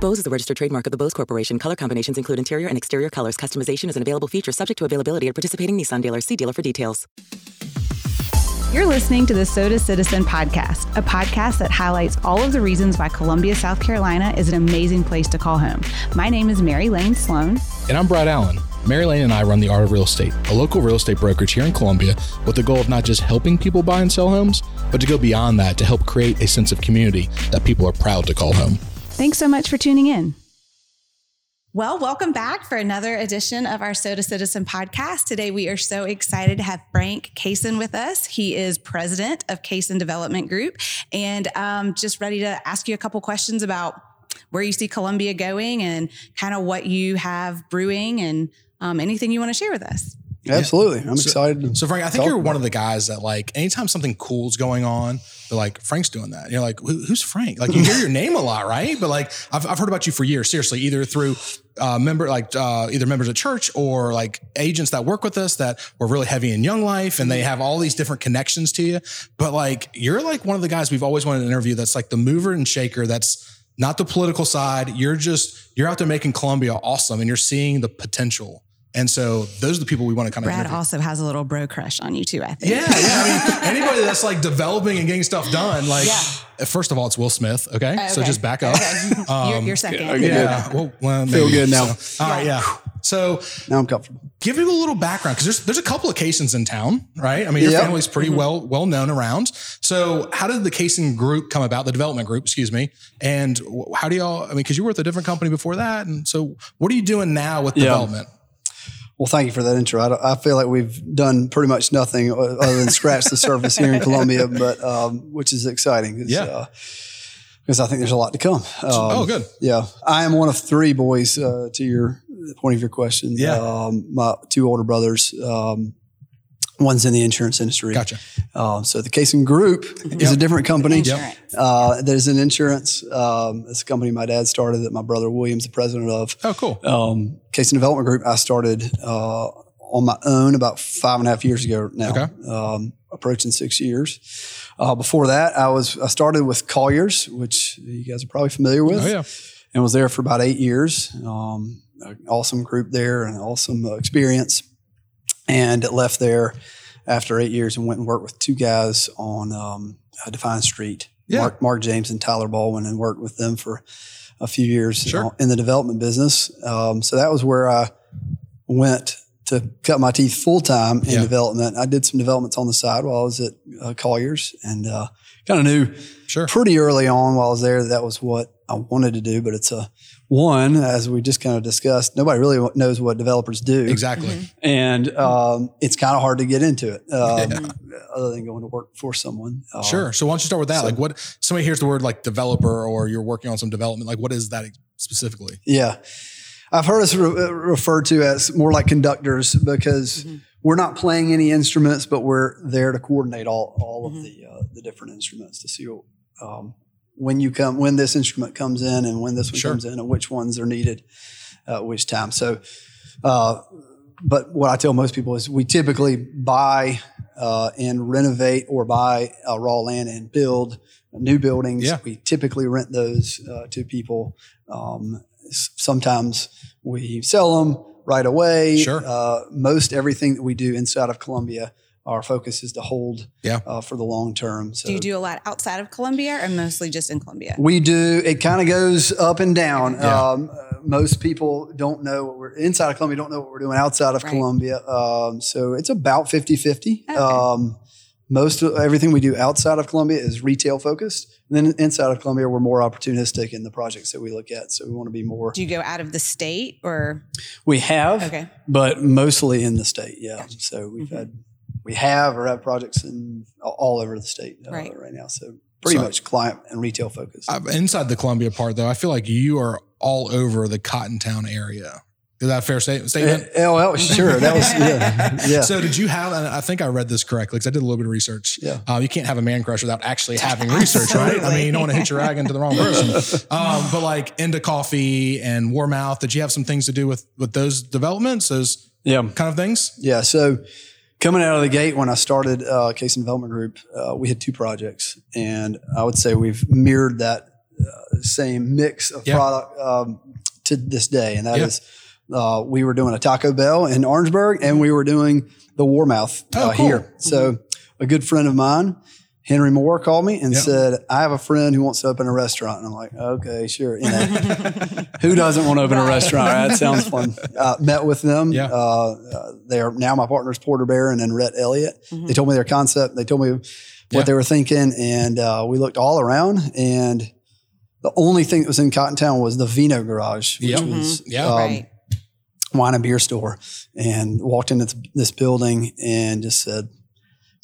Bose is a registered trademark of the Bose Corporation. Color combinations include interior and exterior colors. Customization is an available feature subject to availability at participating Nissan dealers. See dealer for details. You're listening to the Soda Citizen podcast, a podcast that highlights all of the reasons why Columbia, South Carolina is an amazing place to call home. My name is Mary Lane Sloan. And I'm Brad Allen. Mary Lane and I run the Art of Real Estate, a local real estate brokerage here in Columbia with the goal of not just helping people buy and sell homes, but to go beyond that to help create a sense of community that people are proud to call home. Thanks so much for tuning in. Well, welcome back for another edition of our Soda Citizen podcast. Today, we are so excited to have Frank Cason with us. He is president of Cason Development Group and um, just ready to ask you a couple questions about where you see Columbia going and kind of what you have brewing and um, anything you want to share with us. Absolutely. I'm So- excited. So, Frank, I think you're one of the guys that, like, anytime something cool's going on, they're like, Frank's doing that. And you're like, Who, who's Frank? Like, you hear your name a lot, right? But, like, I've, I've heard about you for years, seriously, either through uh, member, like, uh, either members of church or like agents that work with us that were really heavy in young life and they have all these different connections to you. But, like, you're like one of the guys we've always wanted to interview that's like the mover and shaker that's not the political side. You're just, you're out there making Columbia awesome and you're seeing the potential. And so those are the people we want to kind of Brad interview. also has a little bro crush on you too, I think. Yeah, yeah. I mean, anybody that's like developing and getting stuff done, like, Yeah. first of all, it's Will Smith. Okay, so just back up. Okay. you're, you're second. okay. Yeah, well, well, Feel good now. So, all right, yeah. So, Now I'm comfortable. give people a little background because there's there's a couple of Casons in town, right? I mean, your Yep. family's pretty Mm-hmm. well well known around. So, how did the Cason group come about? The development group, excuse me. And how do y'all? I mean, because you were with a different company before that, and so what are you doing now with Yeah. development? Well, thank you for that intro. I, I feel like we've done pretty much nothing other than scratch the surface here in Columbia, but um, which is exciting. Yeah. uh, because I think there's a lot to come. Um, oh, good. Yeah, I am one of three boys. Uh, to your point of your question, Yeah. Um, my two older brothers. Um, one's in the insurance industry. Gotcha. Uh, so the Cason Group is a different company. Insurance. Uh, there's an insurance. Um, it's a company my dad started that my brother William's the president of. Oh, cool. Um, Cason Development Group, I started uh, on my own about five and a half years ago now, Okay. um, approaching six years. Uh, before that, I was I started with Colliers, which you guys are probably familiar with, Oh, yeah. and was there for about eight years. Um, an awesome group there, and awesome uh, experience. And left there after eight years and went and worked with two guys on um, uh, Divine Street, Yeah. Mark, Mark James and Tyler Baldwin, and worked with them for a few years Sure. in the development business. Um, so that was where I went to cut my teeth full time in Yeah. development. I did some developments on the side while I was at uh, Colliers and uh, kind of knew Sure. pretty early on while I was there that, that was what I wanted to do. But it's a one, as we just kind of discussed, nobody really knows what developers do. Exactly. And um, it's kind of hard to get into it um, other than going to work for someone. Um, Sure. So why don't you start with that? so- like what somebody hears the word like developer or you're working on some development, like what is that specifically? Yeah. I've heard us re- uh, referred to as more like conductors because we're not playing any instruments, but we're there to coordinate all, all of the, uh, the different instruments to see um, when you come, when this instrument comes in and when this one Sure. comes in and which ones are needed uh, at which time. So, uh, but what I tell most people is we typically buy uh, and renovate or buy uh, raw land and build new buildings. Yeah. We typically rent those uh, to people. Um, sometimes we sell them right away. Sure. Uh, most everything that we do inside of Columbia, our focus is to hold Yeah. uh, for the long term. So Do you do a lot outside of Columbia or mostly just in Columbia? we do. It kind of goes up and down. Yeah. Um, uh, most people don't know what we're inside of Columbia, don't know what we're doing outside of Right. Columbia. Um, so it's about 50 50. Okay. Um, most of everything we do outside of Columbia is retail focused. And then inside of Columbia, we're more opportunistic in the projects that we look at. So we want to be more. Do you go out of the state or We have, okay? but mostly in the state. Yeah. So we've Mhm. had, we have or have projects in all over the state uh, Right. right now. So pretty So- much client and retail focused. Uh, inside the Columbia part though, I feel like you are all over the Cottontown area. Is that a fair statement? Oh, well, sure. That was yeah, yeah. So did you have? And I think I read this correctly because I did a little bit of research. Yeah. Uh, you can't have a man crush without actually having research, right? I mean, you don't want to hit your rag into the wrong person. Um, but like into coffee and Warmouth, did you have some things to do with with those developments? Those yeah. kind of things? Yeah. So coming out of the gate when I started uh, Cason Development Group, uh, we had two projects, and I would say we've mirrored that uh, same mix of Yeah. product um, to this day, and that Yeah. is uh, we were doing a Taco Bell in Orangeburg, and we were doing the Warmouth Oh, uh, cool. here. So a good friend of mine. Henry Moore called me and Yeah. said, "I have a friend who wants to open a restaurant." And I'm like, "Okay, sure." You know, who doesn't want to open a restaurant? Right? That sounds fun. Uh, met with them. Yeah. Uh, uh, they are now my partners, Porter Barron and Rhett Elliott. They told me their concept. They told me what Yeah. they were thinking, and uh, we looked all around. And the only thing that was in Cottontown was the Vino Garage, which Yep. was Yeah. um, right. wine and beer store. And walked into this building and just said,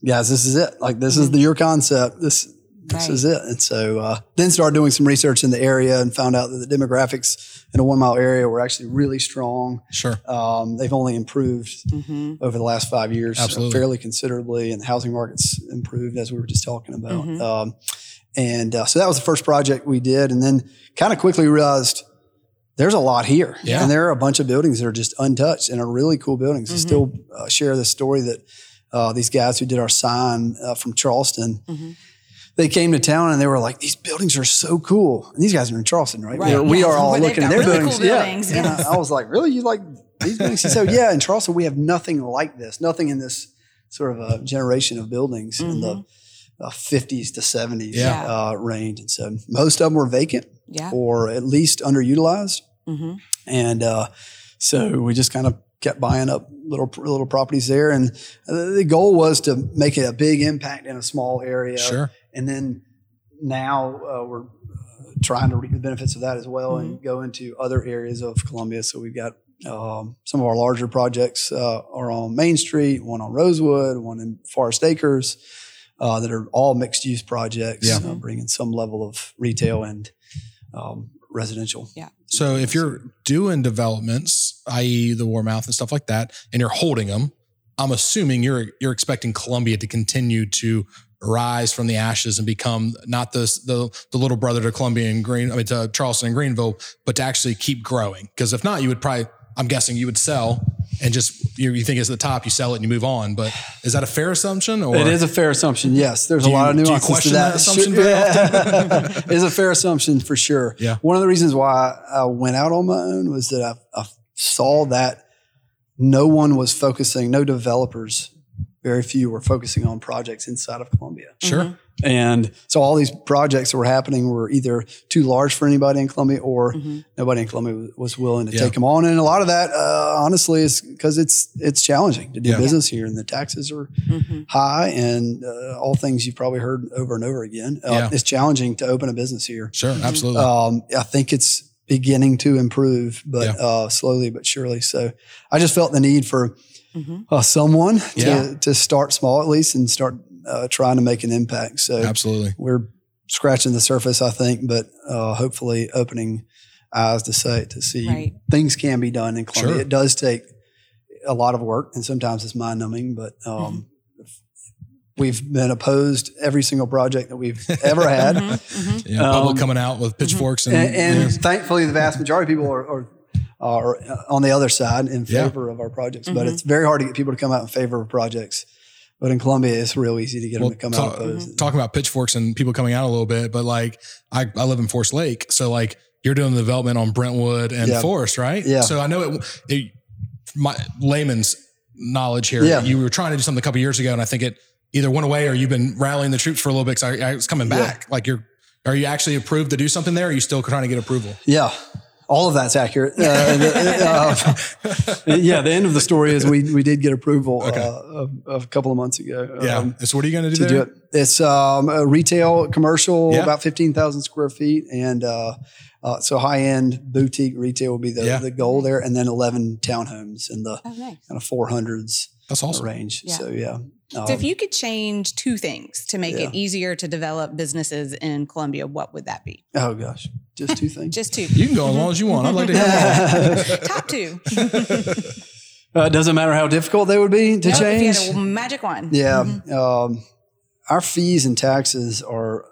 "Guys, this is it. Like this is the, your concept. This." This Right. is it. And so uh, then started doing some research in the area and found out that the demographics in a one mile area were actually really strong. Sure. Um, they've only improved Mm-hmm. over the last five years uh, Absolutely. fairly considerably, and the housing market's improved as we were just talking about. Mhm. Um, and uh, so that was the first project we did, and then kind of quickly realized there's a lot here, Yeah. and there are a bunch of buildings that are just untouched and are really cool buildings. I Mhm. still uh, share the story that uh, these guys who did our sign uh, from Charleston. Mhm. They came to town and they were like, "These buildings are so cool." And these guys are in Charleston, right? Right, We are all looking at their really buildings. cool Yeah. buildings, And yes. I, I was like, "Really? You like these buildings?" He said, "Yeah." In Charleston, we have nothing like this. Nothing in this sort of a generation of buildings in the uh, 50s to 70s Yeah. uh, range. And so most of them were vacant Yeah. or at least underutilized. Mm-hmm. And uh, so we just kind of kept buying up little little properties there. And the goal was to make a big impact in a small area. Sure. And then now uh, we're uh, trying to reap the benefits of that as well and go into other areas of Columbia. So we've got um, some of our larger projects uh, are on Main Street, one on Rosewood, one in Forest Acres, uh, that are all mixed use projects, Yeah. uh, bringing some level of retail and um, residential. Yeah. So if you're doing developments, i.e., the Warmouth and stuff like that, and you're holding them, I'm assuming you're you're expecting Columbia to continue to rise from the ashes and become not the the, the little brother to Columbia and Green, I mean to Charleston and Greenville, but to actually keep growing. Because if not, you would probably, I'm guessing, you would sell and just you, you think it's the top, you sell it and you move on. But is that a fair assumption? Or It is a fair assumption. Yes, there's Do a lot of do you nuances to that. that assumption very it is a fair assumption for sure. Yeah. One of the reasons why I went out on my own was that I, I saw that no one was focusing, no developers, very few were focusing on projects inside of Columbia. sure. Mm-hmm. And so all these projects that were happening were either too large for anybody in Columbia or Mhm. nobody in Columbia was- was willing to Yeah. take them on. And a lot of that, uh, honestly, is because it's it's challenging to do Yeah. business here, and the taxes are Mm-hmm. high, and uh, all things you've probably heard over and over again. Uh, Yeah. It's challenging to open a business here. Sure. Absolutely. Um, I think it's beginning to improve, but Yeah. uh, slowly but surely. So I just felt the need for Mhm. uh, someone to, Yeah. to start small at least and start uh, trying to make an impact. So absolutely. we're scratching the surface, I think, but uh, hopefully opening eyes to say to see Right. things can be done in Columbia. Sure. It does take a lot of work, and sometimes it's mind numbing. But um, we've been opposed every single project that we've ever had, Mm-hmm. Yeah. Public Um, coming out with pitchforks and, and, and yeah. thankfully, the vast majority of people are. are are on the other side in Yeah. favor of our projects, but it's very hard to get people to come out in favor of projects. But in Columbia, it's real easy to get Well, them to come talk- out opposed. talking about pitchforks and people coming out a little bit, but like I, I live in Forest Lake. So like you're doing the development on Brentwood and Yeah. Forest, right? Yeah. So I know it, it my layman's knowledge here. Yeah. You were trying to do something a couple years ago and I think it either went away or you've been rallying the troops for a little bit. Cause I, I was coming Yeah. back. Like you're, are you actually approved to do something there? Or are you still trying to get approval? Yeah, all of that's accurate. Uh, the- uh, yeah, the end of the story is we we did get approval Okay. uh, of, of a couple of months ago. Yeah. um, so what are you going to do to do it. It's um, a retail commercial, Yeah. about fifteen thousand square feet, and uh, uh, so high end boutique retail will be the, Yeah. the goal there, and then eleven townhomes in the Oh, nice. kind of four hundreds. That's awesome. range. Yeah. So yeah. So if Um, you could change two things to make Yeah. it easier to develop businesses in Columbia, what would that be? oh gosh, just two things. Just two. You can go as long as you want. I'd like to hear. Top two. Uh, it doesn't matter how difficult they would be to Nope, if you change. had a magic one. Yeah. Mhm. Um, our fees and taxes are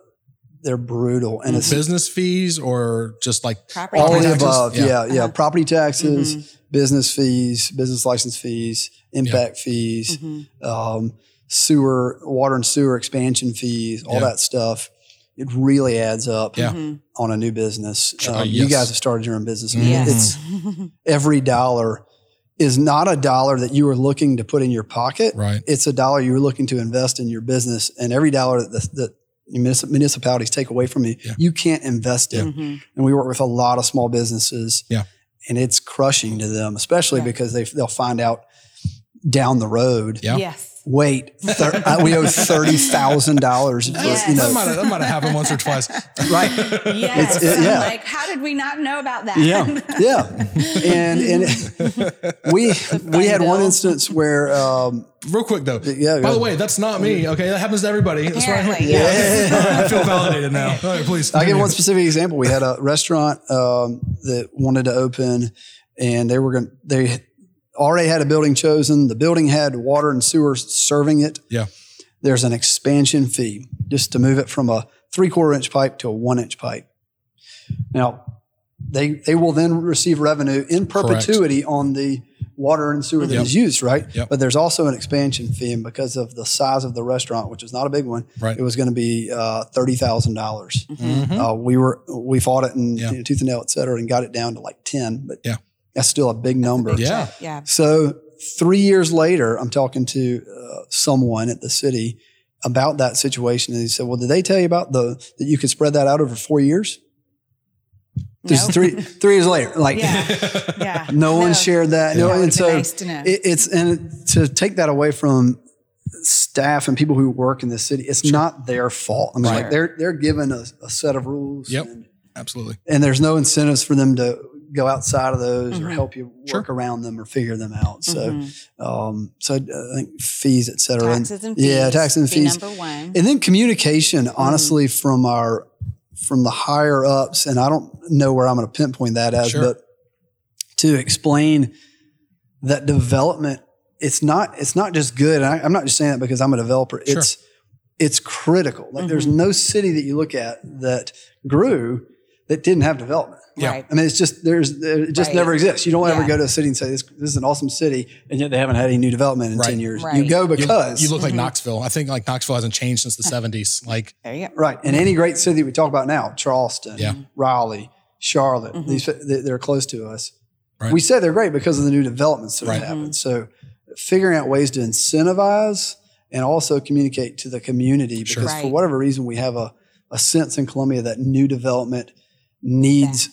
they're brutal, and it's Business fees or just like Property all the taxes? above. Yeah. Yeah, yeah. Uh-huh. Property taxes, Mhm. business fees, business license fees, impact fees, Mhm. um, sewer, water and sewer expansion fees, all Yeah. that stuff. It really adds up Yeah. Mhm. on a new business. Sure. Um, Yes. You guys have started your own business. Mhm. Yes. It's every dollar is not a dollar that you are looking to put in your pocket. right. It's a dollar you're looking to invest in your business, and every dollar that the, that municip- municipalities take away from you, Yeah. you can't invest in. Mhm. And we work with a lot of small businesses. Yeah. And it's crushing to them, especially Yeah. because they they'll find out down the road. Yeah. Yes. Wait, thir- uh, we owe thirty thousand dollars. Yes. You That know, might have, that might have happened once or twice. right? Yes. It's- it- I'm yeah. like, how did we not know about that? Yeah, yeah. And and we we had one instance where um, Real quick though. Yeah, By the way, that's not me. Okay, that happens to everybody. That's why I'm Apparently, like, yeah. I feel validated now. All right, please. I'll give one specific example. We had a restaurant um, that wanted to open, and they were going. They already had a building chosen. The building had water and sewer serving it. Yeah. There's an expansion fee just to move it from a three quarter inch pipe to a one inch pipe. Now, they they will then receive revenue in perpetuity on the water and sewer that is Yep. used, right? Yep. But there's also an expansion fee, and because of the size of the restaurant, which is not a big one, Right. it was going to be uh, thirty thousand dollars. Mhm. Uh, we were we fought it and Yeah. you know, tooth and nail, et cetera, and got it down to like ten. But Yeah. That's still a big number. Yeah. Yeah. So three years later, I'm talking to uh, someone at the city about that situation, and he said, "Well, did they tell you about the that you could spread that out over four years?" Just No. three three years later, like Yeah. Yeah. no one shared that. That No, would've and so nice it, it's and to take that away from staff and people who work in the city, it's not their fault. I mean, Right. like they're they're given a, a set of rules. Yep. And, Absolutely. and there's no incentives for them to go outside of those or Mhm. help you Sure. work around them or figure them out. So, Mhm. um, so I think fees, et cetera. Taxes and fees. Yeah, taxes and fees. Number one. and then communication, Mm-hmm. honestly, from our from the higher ups, and I don't know where I'm going to pinpoint that as, Sure. but to explain that development, it's not it's not just good. And I, I'm not just saying that because I'm a developer. Sure. It's it's critical. Like there's Mm-hmm. no city that you look at that grew that didn't have development. Yeah. Right. I mean, it's just there's it just Right. never exists. You don't ever go to a city and say this, this is an awesome city, and yet they haven't had any new development in Right. ten years. Right. You go because you, look like Knoxville. I think like Knoxville hasn't changed since the 70s. Like, There you go. Right. And any great city we talk about now, Charleston, Yeah. Raleigh, Charlotte, Mm-hmm. these they- they're close to us. Right. We say they're great because of the new developments that Right. have happened. So figuring out ways to incentivize and also communicate to the community because Sure. for whatever reason we have a, a sense in Columbia that new development needs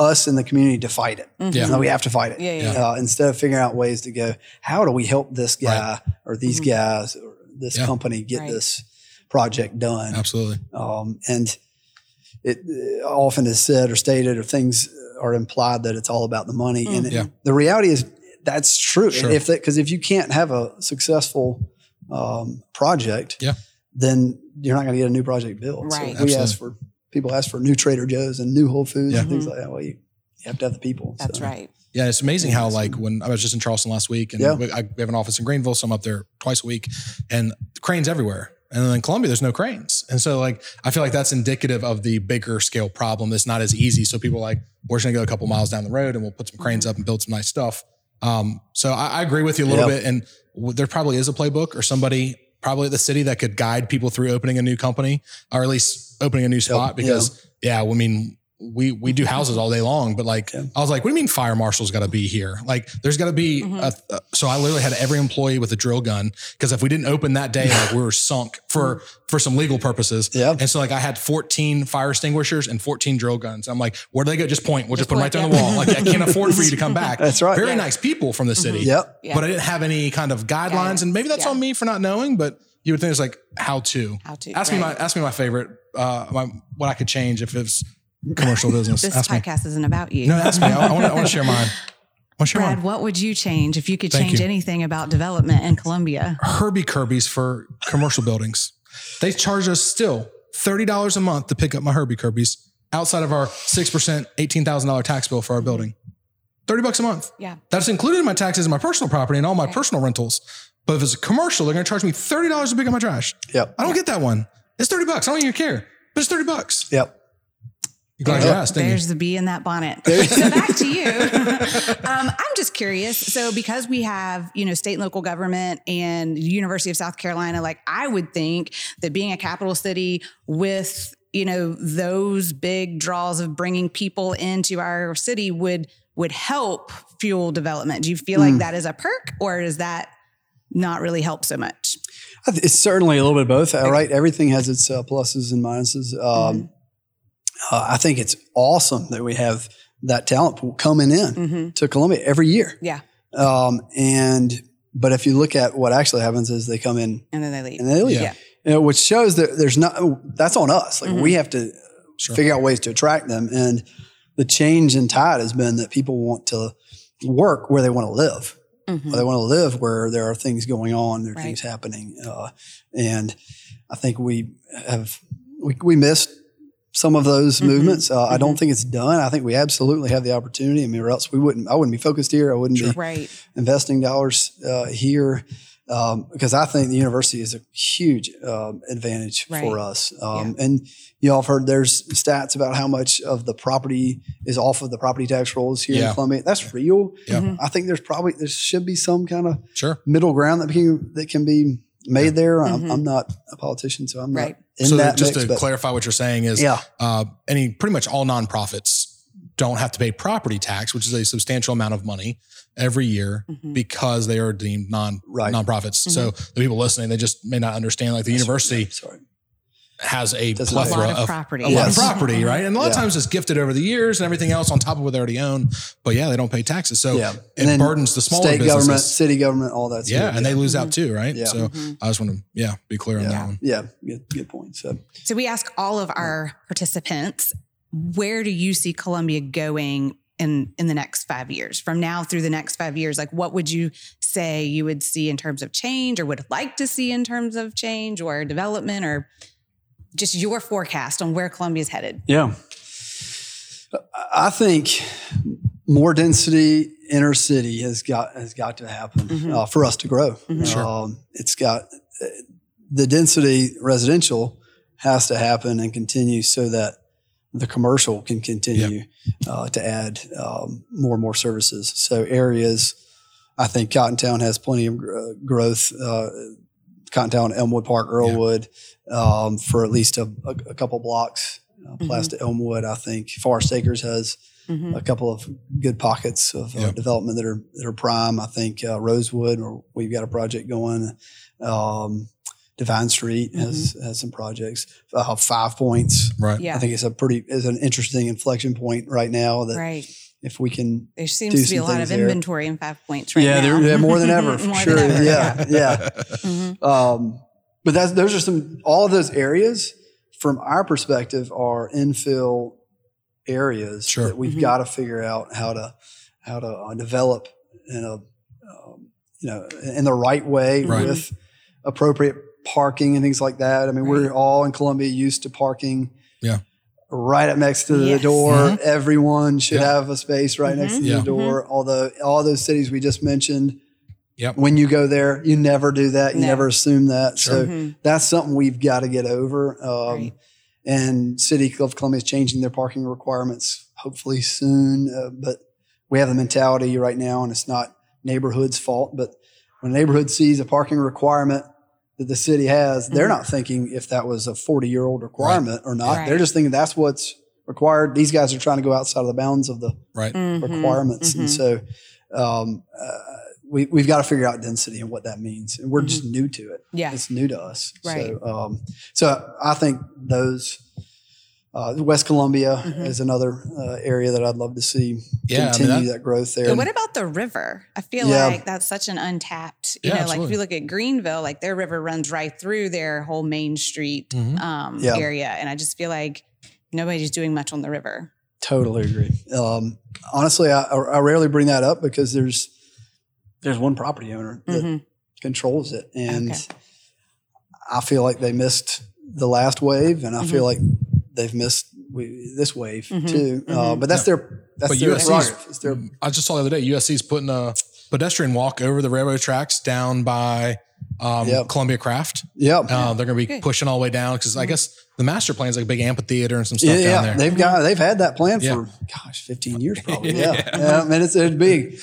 us in the community to fight it. Yeah. No, we have to fight it. Mm-hmm. Yeah, yeah, Uh, instead of figuring out ways to go, how do we help this guy or these guys or this Yeah. company get Mm-hmm. Right. this project done? absolutely. um, and it uh, often is said or stated or things are implied that it's all about the money and it- Yeah. the reality is that's true Sure. if because if you can't have a successful um, project Yeah. then you're not going to get a new project built Right. so we Absolutely. ask for people ask for new trader joe's and new whole foods Yeah. and things like that well you, you have to have the people That's so. right. Yeah, it's amazing how like when I was just in Charleston last week, and Yeah. we, I, we have an office in Greenville, so I'm up there twice a week, and cranes everywhere. And then in Columbia, there's no cranes, and so like I feel like that's indicative of the bigger scale problem. That's not as easy. So people are like we're just gonna go a couple miles down the road, and we'll put some cranes up and build some nice stuff. Um, so I, I agree with you a little Yeah. bit, and w- there probably is a playbook or somebody probably the city that could guide people through opening a new company or at least opening a new spot. Because yeah, well, I mean we we do houses all day long, but like I was like, what do you mean fire marshal's got to be here? Like there's got to be. Mm-hmm. A, a- so I literally had every employee with a drill gun because if we didn't open that day, like we were sunk for mm-hmm. for some legal purposes. Yeah. And so like I had 14 fire extinguishers and 14 drill guns. I'm like, where do they go? Just point. We'll just, Just put them right point, down the wall. Like I can't afford for you to come back. That's right. Very Yeah. nice people from the mm-hmm. city. Yep. Yeah. But I didn't have any kind of guidelines, Guidance. and maybe that's Yeah. on me for not knowing. But you would think it's like how to. How to, ask me my ask me my favorite. Uh, my, what I could change if it's commercial business. This ask me. podcast isn't about you. No, ask me. I, want to. I want to share mine. share Brad, mine. what would you change if you could Thank change you. anything about development in Columbia? Herbie Curbies for commercial buildings. They charge us still $30 a month to pick up my Herbie Curbies outside of our 6%, $18,000 tax bill for our building. 30 bucks a month. Yeah. That's included in my taxes and my personal property and all my personal rentals. But if it's a commercial, they're going to charge me $30 to pick up my trash. Yep. I don't get that one. It's 30 bucks. I don't even care. But it's 30 bucks. Yep. Glad you asked. There's the bee in that bonnet. so back to you. um, I'm just curious. So because we have, you know, state and local government and University of South Carolina, like I would think that being a capital city with, you know, those big draws of bringing people into our city would would help fuel development. Do you feel Mm. like that is a perk or does that not really help so much? It's certainly a little bit of both, right? Everything has its uh, pluses and minuses. Um, uh, I think it's awesome that we have that talent pool coming in Mm-hmm. to Columbia every year. Yeah. Um, and but if you look at what actually happens is they come in And then they leave. and they leave, Yeah. You know, which shows that there's not. That's on us. Like Mhm. we have to Sure. figure out ways to attract them. And the change in tide has been that people want to work where they want to live. Mhm. Where they want to live where there are things going on, there are Right. things happening. Uh, and I think we have we, we missed some of those Mhm. movements. Uh, I Mhm. don't think it's done. I think we absolutely have the opportunity. I mean, or else we wouldn't. I wouldn't be focused here. I wouldn't be Right. investing dollars uh, here um, because I think the university is a huge um, advantage for us. Um, And you all have heard there's stats about how much of the property is off of the property tax rolls here Yeah. in Columbia. That's real. Yep. Mhm. I think there's probably there should be some kind of Sure. middle ground that can that can be made there. I'm, Mhm. I'm not a politician, so I'm Right. not in so that just mix, to but- clarify what you're saying is yeah, uh, any pretty much all nonprofits don't have to pay property tax, which is a substantial amount of money every year Mhm. because they are deemed non Right. nonprofits. So the people listening, they just may not understand. Like the university Sorry. Has a Doesn't- plethora A lot of of property. a lot of property, right? And a lot of times it's gifted over the years and everything else on top of what they already own. But yeah, they don't pay taxes, so Yeah. it then burdens the smaller State businesses. government, city government, all that. Stuff. Yeah, stuff. and they lose out too, right? Yeah. So Mhm. I just want to yeah be clear on that yeah, one. yeah, good, good point. So So we ask all of our participants, where do you see Columbia going in in the next five years? From now through the next five years, like what would you say you would see in terms of change, or would like to see in terms of change or development, or just your forecast on where Columbia is headed? Yeah. I think more density inner city has got has got to happen Mhm. uh, for us to grow. Mhm. Sure. Um, it's got uh, the density residential has to happen and continue so that the commercial can continue uh, to add um, more and more services. So areas, I think Cottontown has plenty of gr- growth. Uh, Cottontown, Elmwood Park, Earlwood, um, for at least a, a, a couple blocks. Uh, Plastic Elmwood, I think. Forest Acres has Mhm. a couple of good pockets of uh, Yep. development that are that are prime. I think uh, Rosewood, or we've got a project going. Um, Divine Street has has some projects. Uh, Five Points. Right. Yeah, I think it's a pretty is an interesting inflection point right now. That right. If we can, There seems do to be a lot of there. inventory in Five Points right yeah, now. they're, they're more than ever. for More than sure. ever, yeah, yeah. Mhm. Um, but that's those are some all of those areas from our perspective are infill areas Sure. that we've Mhm. got to figure out how to how to uh, develop in a um, you know in the right way Right. with appropriate parking and things like that. I mean, we're all in Columbia used to parking. Yeah. Right up next to Yes. the door. Mhm. Everyone should Yeah. have a space right next to Mhm. Yeah. the door. Although all those cities we just mentioned, Yep. when you go there, you never do that. You No. never assume that. Sure. So Mhm. that's something we've got to get over. Um, Right. And City of Columbia is changing their parking requirements hopefully soon. Uh, but we have the mentality right now, and it's not neighborhood's fault. But when a neighborhood sees a parking requirement that the city has, they're Mhm. not thinking if that was a 40 year old requirement or not. Right. They're just thinking that's what's required. These guys are trying to go outside of the bounds of the Right. Mhm. requirements. And Mhm. so um, uh, we, we've got to figure out density and what that means. And we're just new to it. Mm-hmm. Yeah. It's new to us. Right. So, um, so I think those, uh, West Columbia Mhm. is another uh, area that I'd love to see Yeah, I mean, continue that- that, growth there. And what about the river? I feel Yeah. like that's such an untapped, you Yeah, know, like if you look at Greenville, like their river runs right through their whole Main Street Mhm. um, Yeah. area. And I just feel like nobody's doing much on the river. Totally agree. Um, honestly, I, I rarely bring that up because there's there's one property owner that Mhm. controls it, and Okay. I feel like they missed the last wave, and I Mm-hmm. feel like they've missed we, this wave Mhm. too. Uh, Mhm. but that's their that's But their USC's their I just saw the other day USC's putting a pedestrian walk over the railroad tracks down by um, Yep. Columbia Craft. yep. Uh, they're going to be Good. pushing all the way down because I guess the master plan is like a big amphitheater and some stuff yeah, down yeah. there. they've got they've had that plan Yeah. for gosh, fifteen years probably. Yeah, yeah. I mean, it's it'd be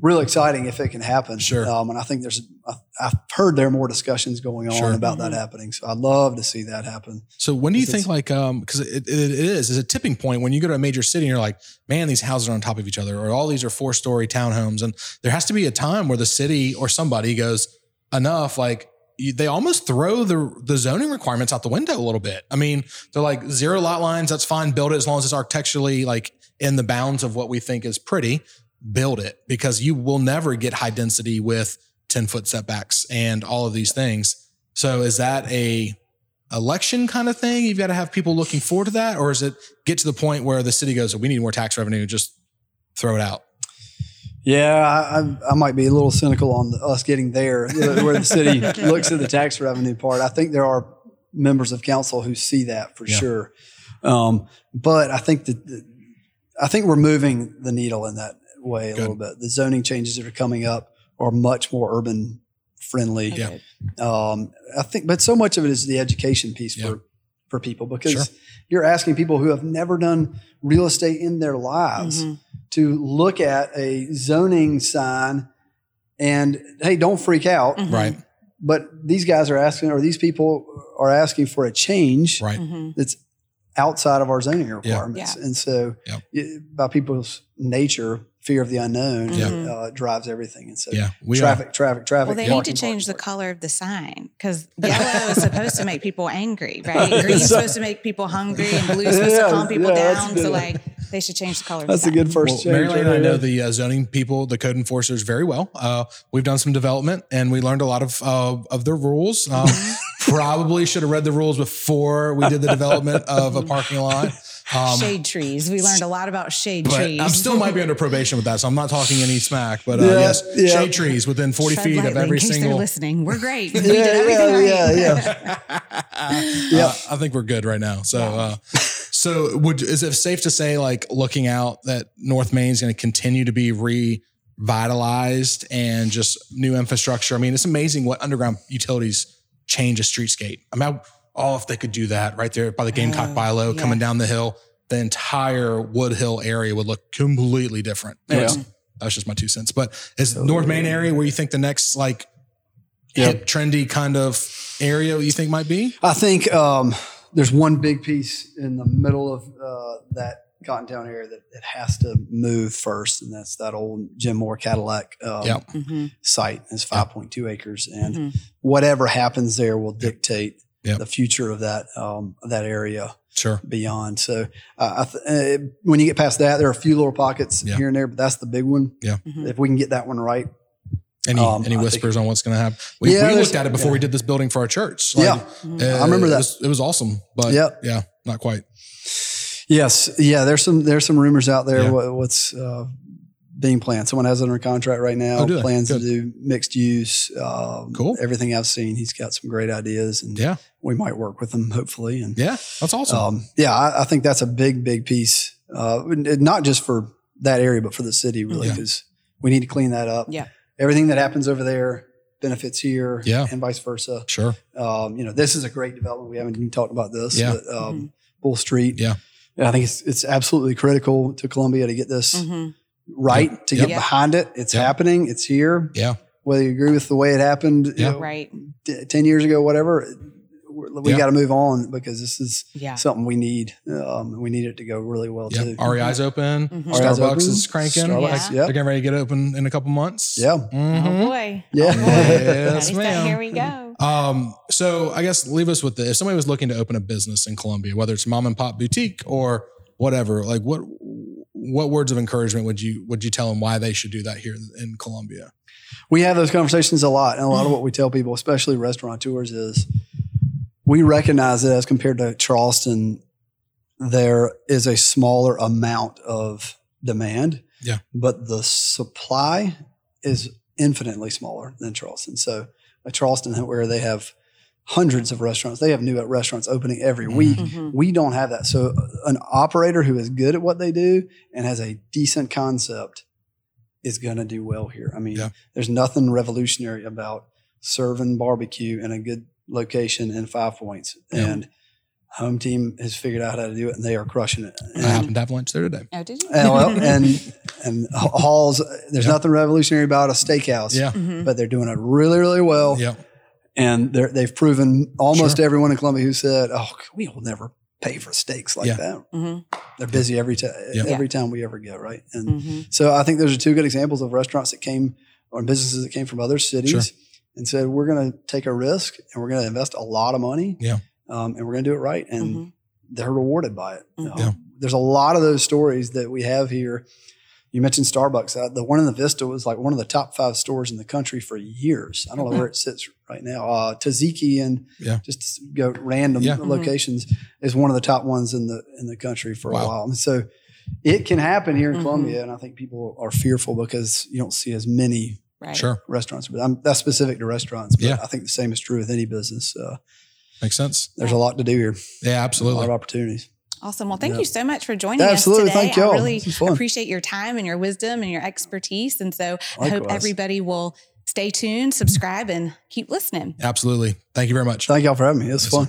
real exciting if it can happen. Sure. Um, and I think there's I, I've heard there are more discussions going on Sure. about that happening. So I'd love to see that happen. So when do you think like um because it, it, it is is a tipping point when you go to a major city and you're like man these houses are on top of each other or all these are four story townhomes and there has to be a time where the city or somebody goes enough like you, they almost throw the the zoning requirements out the window a little bit. I mean they're like zero lot lines that's fine build it as long as it's architecturally like in the bounds of what we think is pretty build it because you will never get high density with 10 foot setbacks and all of these things. So is that a election kind of thing? You've got to have people looking forward to that, or is it get to the point where the city goes, "We need more tax revenue, just throw it out"? Yeah, I, I, might be a little cynical on the, us getting there, where the city looks at the tax revenue part. I think there are members of council who see that for Yeah. sure, um, but I think that I think we're moving the needle in that way a Good. little bit. The zoning changes that are coming up are much more urban friendly. Yeah. Um, I think, but so much of it is the education piece Yeah. for for people because Sure. you're asking people who have never done real estate in their lives Mhm. to look at a zoning sign and hey, don't freak out. Mhm. Right, But these guys are asking, or these people are asking for a change right. Mhm. that's outside of our zoning requirements. Yeah. And so, Yep. y- by people's nature, fear of the unknown Yeah. uh, drives everything. And so, Yeah, we are. traffic, traffic, traffic. Well, they parking, need to change the parking, color of the sign because yellow is supposed to make people angry, right? Green's So- supposed to make people hungry, and blue's supposed Yeah, to calm people yeah, that's down. good. So, like, they should change the color. That's of a the good first Well, change. Mary Lane and I know the uh, zoning people, the code enforcers very well. Uh, we've done some development and we learned a lot of uh, of their rules. Um, probably should have read the rules before we did the development of a parking lot. Um, shade trees. We learned a lot about shade trees. I'm still might be under probation with that, so I'm not talking any smack. But uh, Yeah, yes, yeah. shade trees within 40 Tread feet of lightly every in case single. They're listening. We're great. We Yeah, did everything yeah, right. yeah, Uh, Yeah. I think we're good right now. So, uh, so would is it safe to say, like looking out, that North Main is going to continue to be revitalized and just new infrastructure? I mean, it's amazing what underground utilities change a streetscape. I mean, oh, if they could do that right there by the Gamecock Oh, Bilo yeah. coming down the hill, the entire Wood Hill area would look completely different. Anyways, That's just my two cents. But is North Main area where you think the next like hip, trendy kind of area you think might be? I think um, there's one big piece in the middle of uh, that Cottontown area that it has to move first, and that's that old Jim Moore Cadillac um, Yep. Mhm. site. It's 5.2 acres, and Mhm. whatever happens there will dictate Yep. the future of that um, that area Sure. beyond. So uh, I th- uh, when you get past that, there are a few little pockets Yeah. here and there, but that's the big one. Yeah. Mhm. If we can get that one right, Any Um, any I whispers on what's going to happen? We, Yeah, we looked at it before yeah. we did this building for our church. Yeah. uh, I remember It that. was, it was awesome, but Yep. yeah, not quite. Yes, yeah. There's some there's some rumors out there Yeah. what, what's uh, being planned. Someone has it under contract right now. Oh, plans Good. to do mixed use. Um, Cool. Everything I've seen, he's got some great ideas, and Yeah, we might work with him hopefully. And yeah, that's awesome. um, yeah, I, I think that's a big big piece. Uh, not just for that area, but for the city really, Yeah. because we need to clean that up. Yeah. Everything that happens over there benefits here, Yeah. and vice versa. sure. Um, you know, this is a great development. We haven't even talked about this. Yeah. But, um, Bull Street. Yeah. I think it's it's absolutely critical to Columbia to get this Mhm. right, to get Yep. behind it. It's Yep. happening. It's here. Yeah, Whether you agree with the way it happened, you know, Right. t- ten years ago, whatever, we're- we Yeah. got to move on because this is Yeah. something we need. Um, we need it to go really well yeah. too. REI's open. Mhm. Starbucks open. is cranking. Starbucks, Yeah. yeah. They're getting ready to get open in a couple months. Yeah. Oh Mhm. boy. Yeah. Oh, boy. Yes, Patty ma'am. Here we go. Um, so I guess leave us with this. If somebody was looking to open a business in Columbia, whether it's mom and pop boutique or whatever, like what what words of encouragement would you would you tell them why they should do that here in, in Columbia? we have those conversations a lot. And a lot of what we tell people, especially restaurateurs, is we recognize that as compared to Charleston, there is a smaller amount of demand. Yeah. But the supply is infinitely smaller than Charleston. So at Charleston, where they have hundreds of restaurants, they have new restaurants opening every Mm-hmm. week. Mhm. We don't have that. So an operator who is good at what they do and has a decent concept is going to do well here. I mean, Yeah. there's nothing revolutionary about serving barbecue in a good location in Five Points. Yeah. And home team has figured out how to do it and they are crushing it. I happened to have lunch there today. Oh, did you? And, well, and and Halls, there's Yeah. nothing revolutionary about a steakhouse, Yeah. Mhm. but they're doing it really, really well. Yeah. And they're, they've proven almost Sure. everyone in Columbia who said, "Oh, we will never pay for steaks like Yeah. that." Mhm. They're busy every time, Yeah. every time we ever go, right? And Mhm. so I think those are two good examples of restaurants that came or businesses that came from other cities Sure. And said, "We're going to take a risk and we're going to invest a lot of money, Yeah. um, and we're going to do it right." And Mhm. they're rewarded by it. Mhm. Um, Yeah. There's a lot of those stories that we have here. You mentioned Starbucks. Uh, the one in the Vista was like one of the top five stores in the country for years. I don't know where it sits right now. Uh, Taziki and Yeah. just go random Yeah. Mhm. locations is one of the top ones in the in the country for a while. And so it can happen here in Mhm. Columbia, and I think people are fearful because you don't see as many Right. Sure. restaurants. But I'm, that's specific to restaurants. But Yeah. I think the same is true with any business. Uh, Makes sense. there's a lot to do here. Yeah, absolutely. A lot absolutely. of opportunities. Awesome. Well, thank Yeah. you so much for joining Yeah, us absolutely. today. Thank y'all. I really This was fun. appreciate your time and your wisdom and your expertise. And so I hope everybody will stay tuned, subscribe, and keep listening. Absolutely. Thank you very much. Thank y'all for having me. It was Yes, fun.